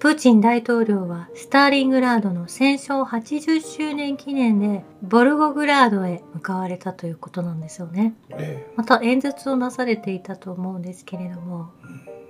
プーチン大統領はスターリングラードの戦勝80周年記念でボルゴグラードへ向かわれたということなんですよね。えまた演説をなされていたと思うんですけれども、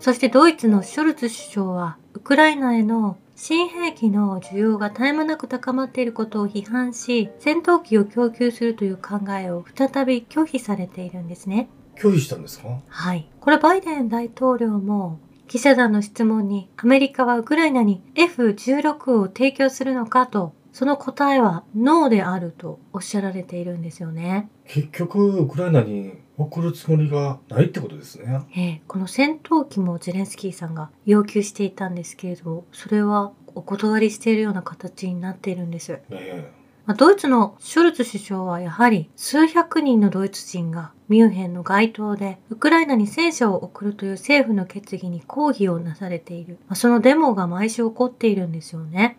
そしてドイツのショルツ首相はウクライナへの新兵器の需要が絶え間なく高まっていることを批判し、戦闘機を供給するという考えを再び拒否されているんですね。え拒否したんですか？はい。これバイデン大統領も記者団の質問にアメリカはウクライナに F16 を提供するのかと、その答えはノーであるとおっしゃられているんですよね。結局ウクライナに送るつもりがないってことですねええこの戦闘機もゼレンスキーさんが要求していたんですけれど、それはお断りしているような形になっているんです。えまあドイツのショルツ首相はやはり数百人のドイツ人がミュンヘンの街頭でウクライナに戦車を送るという政府の決議に抗議をなされている。まあそのデモが毎週起こっているんですよね。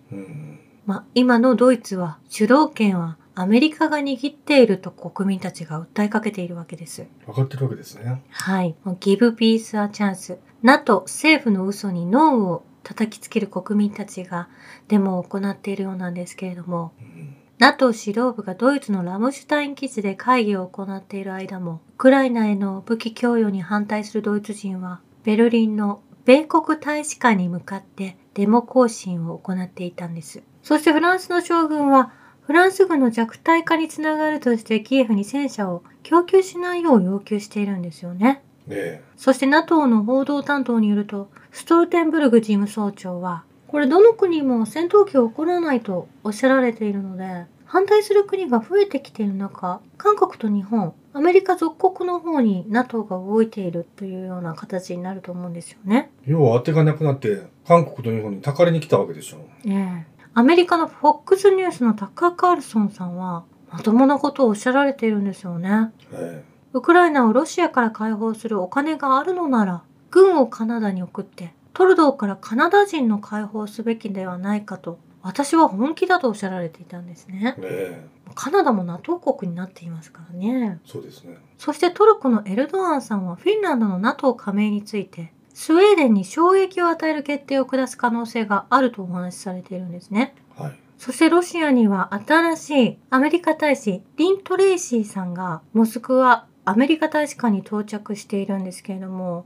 まあ今のドイツは主導権はアメリカが握っていると国民たちが訴えかけているわけです。分かってるわけですねはい。Give Peace a Chance。NATO 政府の嘘にノーを叩きつける国民たちがデモを行っているようなんですけれども、うん NATO 指導部がドイツのラムシュタイン基地で会議を行っている間も、ウクライナへの武器供与に反対するドイツ人は、ベルリンの米国大使館に向かってデモ行進を行っていたんです。そしてフランスの将軍は、フランス軍の弱体化につながるとしてキエフに戦車を供給しないよう要求しているんですよね。えそして NATO の報道担当によると、ストルテンブルグ事務総長は、これどの国も戦闘機を送らないとおっしゃられているので、反対する国が増えてきている中、韓国と日本、アメリカ属国の方に NATO が動いているというような形になると思うんですよね。え要は当てがなくなって韓国と日本にたかりに来たわけでしょええアメリカの FOX ニュースのタッカー・カールソンさんは、まともなことをおっしゃられているんですよね。えウクライナをロシアから解放するお金があるのなら、軍をカナダに送って、トルドーからカナダ人の解放すべきではないかと、私は本気だとおっしゃられていたんですねえ。えカナダも NATO 国になっていますからね。えそうですねそしてトルコのエルドアンさんはフィンランドの NATO 加盟について、スウェーデンに衝撃を与える決定を下す可能性があるとお話しされているんですね。はいそしてロシアには新しいアメリカ大使リン・トレイシーさんがモスクワアメリカ大使館に到着しているんですけれども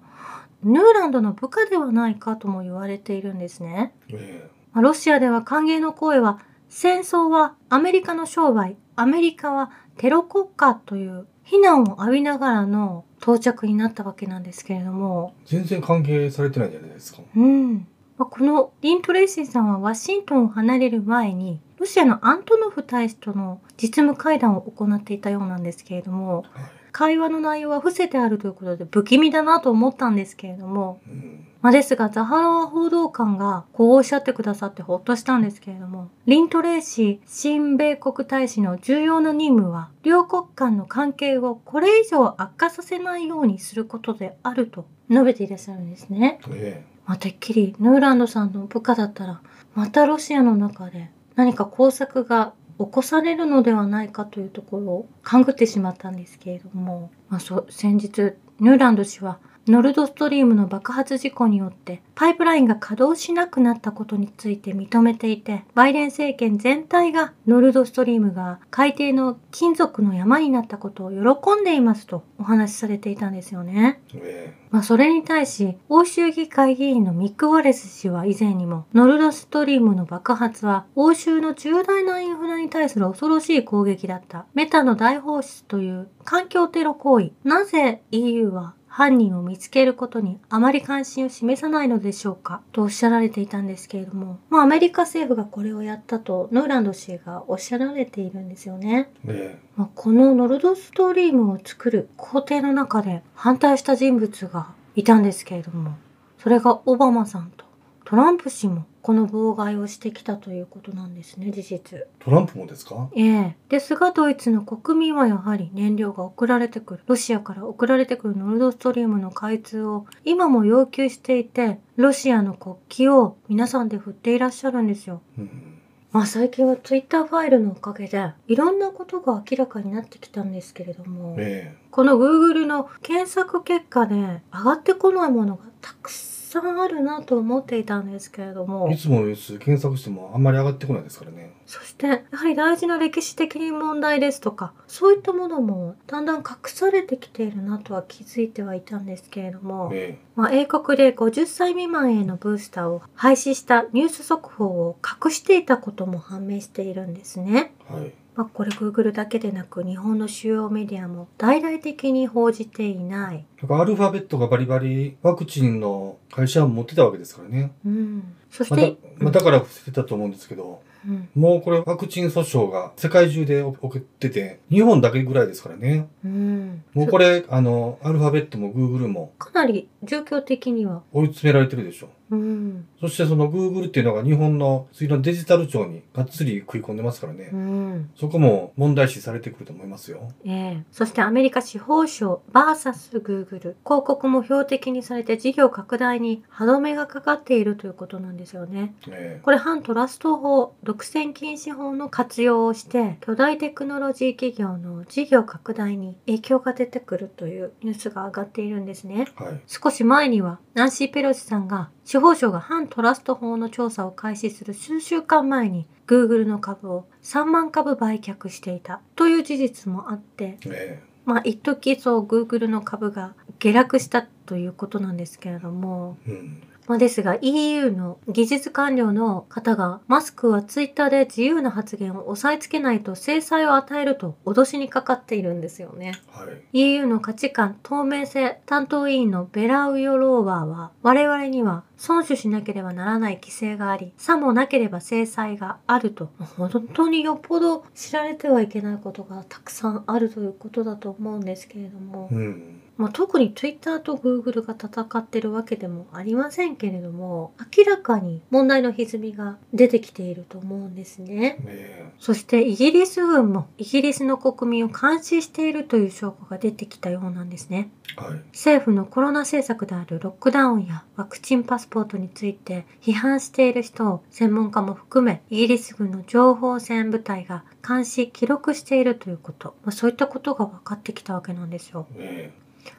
ヌーランドの部下ではないかとも言われているんですね。えまあロシアでは歓迎の声は戦争はアメリカの商売アメリカはテロ国家という非難を浴びながらの到着になったわけなんですけれども。え全然関係されてないんじゃないですか。うん。まあこのリン・トレイシーさんはワシントンを離れる前に、ロシアのアントノフ大使との実務会談を行っていたようなんですけれども、はい会話の内容は伏せてあるということで不気味だなと思ったんですけれども、うんまあ、ですがザハロワ報道官がこうおっしゃってくださってほっとしたんですけれども、リン・トレー新米国大使の重要な任務は、両国間の関係をこれ以上悪化させないようにすることであると述べていらっしゃるんですね。えまあ、てっきりヌーランドさんの部下だったらまたロシアの中で何か工作が起こされるのではないかというところを勘ぐってしまったんですけれども、まあ、そう先日ニューランド氏はノルドストリームの爆発事故によってパイプラインが稼働しなくなったことについて認めていてバイデン政権全体がノルドストリームが海底の金属の山になったことを喜んでいますとお話しされていたんですよね。ええまあ、それに対し、欧州議会議員のミック・ウォレス氏は以前にも、ノルドストリームの爆発は、欧州の重大なインフラに対する恐ろしい攻撃だった。メタの大放出という環境テロ行為。なぜ EU は犯人を見つけることにあまり関心を示さないのでしょうか？とおっしゃられていたんですけれども、まあアメリカ政府がこれをやったとノーランド氏がおっしゃられているんですよね。え。まあ、このノルドストリームを作る工程の中で反対した人物がいたんですけれども、それがオバマさんとトランプ氏もこの妨害をしてきたということなんですね、事実。トランプもですか？ええ。ですが、ドイツの国民はやはり燃料が送られてくる、ロシアから送られてくるノルドストリームの開通を今も要求していて、ロシアの国旗を皆さんで振っていらっしゃるんですよ。うん。まあ最近は Twitter ファイルのおかげでいろんなことが明らかになってきたんですけれども、えこの Google の検索結果で上がってこないものがたくささんあるなと思っていたんですけれどもいつものニュース検索してもあんまり上がってこないですからね。そしてやはり大事な歴史的問題ですとかそういったものもだんだん隠されてきているなとは気づいてはいたんですけれども、えまあ、英国で50歳未満へのブースターを廃止したニュース速報を隠していたことも判明しているんですね。えはい。まあ、これ Google だけでなく日本の主要メディアも大々的に報じていない。なんかアルファベットがバリバリワクチンの会社は持ってたわけですからね。うん、そしまあだて、まあ、だから伏せてたと思うんですけど、うんもうこれワクチン訴訟が世界中で起きてて、日本だけぐらいですからね。うん、もうこれ、あの、アルファベットも Google もかなり状況的には、追い詰められてるでしょ。うん、そしてその Google っていうのが日本の次のデジタル庁にがっつり食い込んでますからね。うん、そこも問題視されてくると思いますよ。ええそしてアメリカ司法省 VS Google 広告も標的にされて事業拡大に歯止めがかかっているということなんですよね。えこれ反トラスト法、独占禁止法の活用をして巨大テクノロジー企業の事業拡大に影響が出てくるというニュースが上がっているんですね。えはい。少し前にはナンシー・ペロシさんが司法省が反トラスト法の調査を開始する数週間前に Google の株を3万株売却していたという事実もあってえまあ一時そう Google の株が下落したということなんですけれどもえうん。まあ、ですが EU の技術官僚の方がマスクはツイッターで自由な発言を押さえつけないと制裁を与えると脅しにかかっているんですよね。はい。EU の価値観透明性担当委員のベラウヨローバーは我々には遵守しなければならない規制がありさもなければ制裁があると本当によっぽど知られてはいけないことがたくさんあるということだと思うんですけれども、うん。まあ、特に Twitter と Google が戦ってるわけでもありませんけれども明らかに問題の歪みが出てきていると思うんですね。えそしてイギリス軍もイギリスの国民を監視しているという証拠が出てきたようなんですね。えはい。政府のコロナ政策であるロックダウンやワクチンパスポートについて批判している人を専門家も含めイギリス軍の情報戦部隊が監視記録しているということ、まあ、そういったことが分かってきたわけなんですよ。え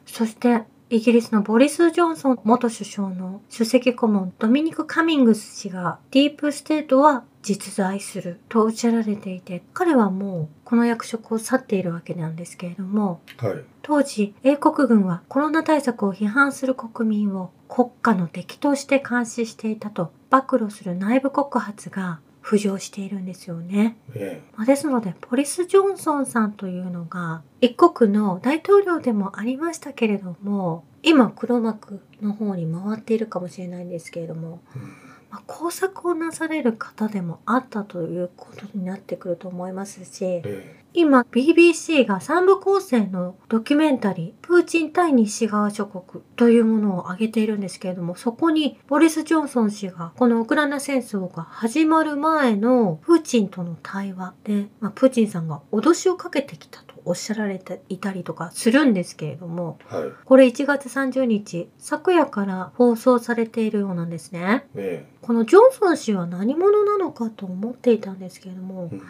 そしてイギリスのボリス・ジョンソン元首相の首席顧問ドミニク・カミングス氏がディープステートは実在するとおっしゃられていて彼はもうこの役職を去っているわけなんですけれどもえはい。当時英国軍はコロナ対策を批判する国民を国家の敵として監視していたと暴露する内部告発が浮上しているんですよね。えまあですので、ポリス・ジョンソンさんというのが、一国の大統領でもありましたけれども、今黒幕の方に回っているかもしれないんですけれども、えうん。まあ、工作をなされる方でもあったということになってくると思いますし、え今 BBC が三部構成のドキュメンタリー「プーチン対西側諸国」というものを挙げているんですけれどもそこにボリス・ジョンソン氏がこのウクライナ戦争が始まる前のプーチンとの対話で、まあ、プーチンさんが脅しをかけてきたとおっしゃられていたりとかするんですけれどもえはい。これ1月30日昨夜から放送されているようなんですね。えこのジョンソン氏は何者なのかと思っていたんですけれどもえうん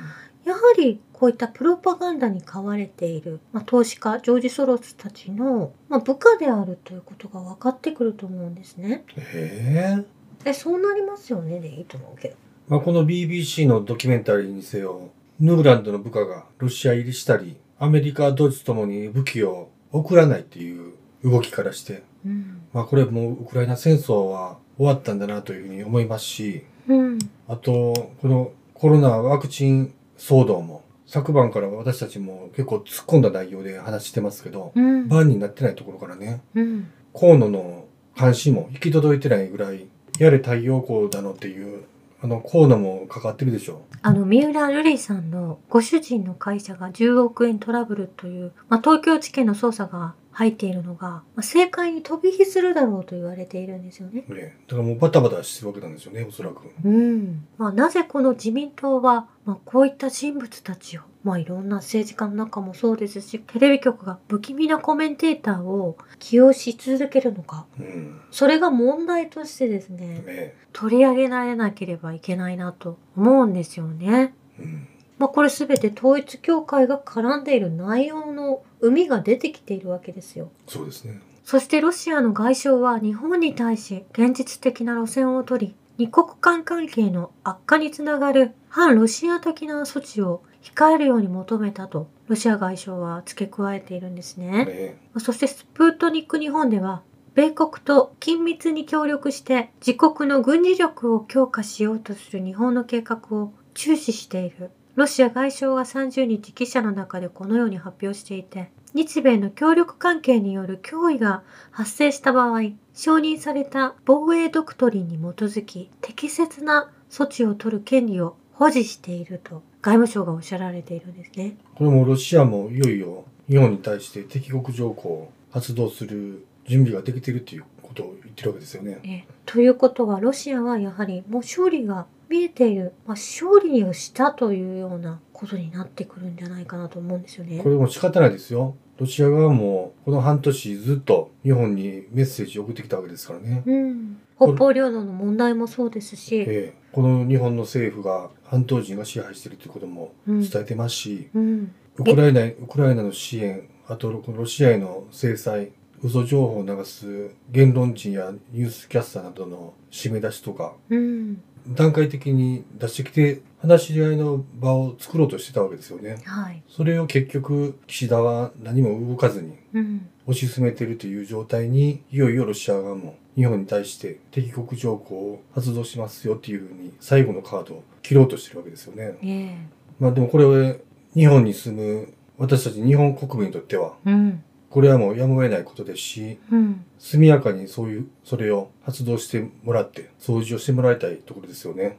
やはりこういったプロパガンダに買われている、まあ、投資家ジョージ・ソロスたちの、まあ、部下であるということが分かってくると思うんですね。えええそうなりますよねでいいと思うけど。まあ、この BBC のドキュメンタリーにせよ、ヌーランドの部下がロシア入りしたり、アメリカ、ドイツともに武器を送らないっていう動きからして、うんまあこれもうウクライナ戦争は終わったんだなというふうに思いますし、うんあと、このコロナワクチン騒動も、昨晩から私たちも結構突っ込んだ内容で話してますけど、うん。バンになってないところからね、うん。河野の監視も行き届いてないぐらい、やれ太陽光だのっていう、あの、河野もかかってるでしょ。あの三浦瑠麗さんのご主人の会社が10億円トラブルという、まあ、東京地検の捜査が入っているのが、まあ、政界に飛び火するだろうと言われているんですよね。ね、だからもうバタバタしてるわけなんですよね、おそらく。うんまあ、なぜこの自民党は、まあ、こういった人物たちを、まあ、いろんな政治家の中もそうですしテレビ局が不気味なコメンテーターを起用し続けるのかうん。それが問題としてですねね。取り上げられなければいけないなと思うんですよね。うん。まあ、これ全て統一教会が絡んでいる内容の生みが出てきているわけですよ。そうですね。そしてロシアの外相は日本に対し現実的な路線を取り、二国間関係の悪化につながる反ロシア的な措置を控えるように求めたと、ロシア外相は付け加えているんですね。ねそしてスプートニック日本では、米国と緊密に協力して自国の軍事力を強化しようとする日本の計画を注視している。ロシア外相は30日記者の中でこのように発表していて、日米の協力関係による脅威が発生した場合、承認された防衛ドクトリンに基づき適切な措置を取る権利を保持していると外務省がおっしゃられているんですね。これもロシアもいよいよ日本に対して敵国条項を発動する準備ができているということを言ってるわけですよね。えということはロシアはやはりもう勝利が見えている、まあ、勝利をしたというようなことになってくるんじゃないかなと思うんですよねこ。れも仕方ないですよ。ロシア側もこの半年ずっと日本にメッセージを送ってきたわけですからね。うん、北方領土の問題もそうですし、ええこの日本の政府が半島人が支配しているということもうん伝えてますし、うん、ウクライナ、ウクライナの支援、あとロシアへの制裁、嘘情報を流す言論人やニュースキャスターなどの締め出しとか、うん、段階的に出してきて話し合いの場を作ろうとしてたわけですよね。はい、それを結局岸田は何も動かずにうん、推し進めているという状態にいよいよロシア側も日本に対して敵国条項を発動しますよっていうふうに最後のカードを切ろうとしてるわけですよね。ええ。まあでもこれは日本に住む私たち日本国民にとってはうん、これはもうやむを得ないことですしうん、速やかにそういうそれを発動してもらって掃除をしてもらいたいところですよね。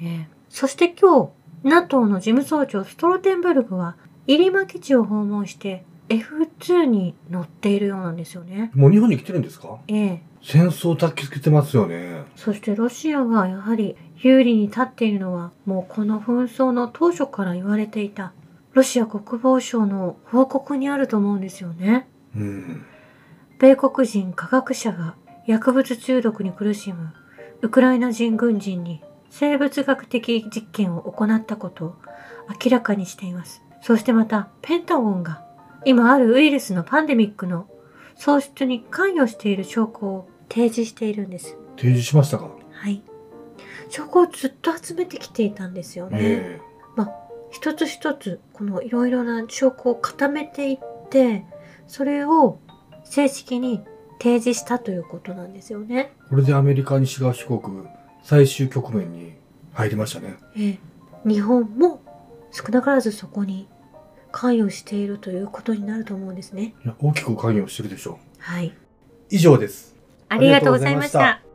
ええそして今日 NATO の事務総長ストロテンベルグは入間基地を訪問して F2 に乗っているようなんですよね。もう日本に来てるんですか？ええ戦争を焚きつけてますよね。そしてロシアがやはり有利に立っているのはもうこの紛争の当初から言われていたロシア国防省の報告にあると思うんですよね。うん。米国人科学者が薬物中毒に苦しむウクライナ人軍人に生物学的実験を行ったことを明らかにしています。そしてまたペンタゴンが今あるウイルスのパンデミックの創出に関与している証拠を提示しているんです。提示しましたか？はい。証拠をずっと集めてきていたんですよね。え一つ一つこのいろいろな証拠を固めていってそれを正式に提示したということなんですよね。これでアメリカ西側諸国最終局面に入りましたね。ええ、日本も少なからずそこに関与しているということになると思うんですね。いや大きく関与してるでしょう。はい。以上です。ありがとうございました。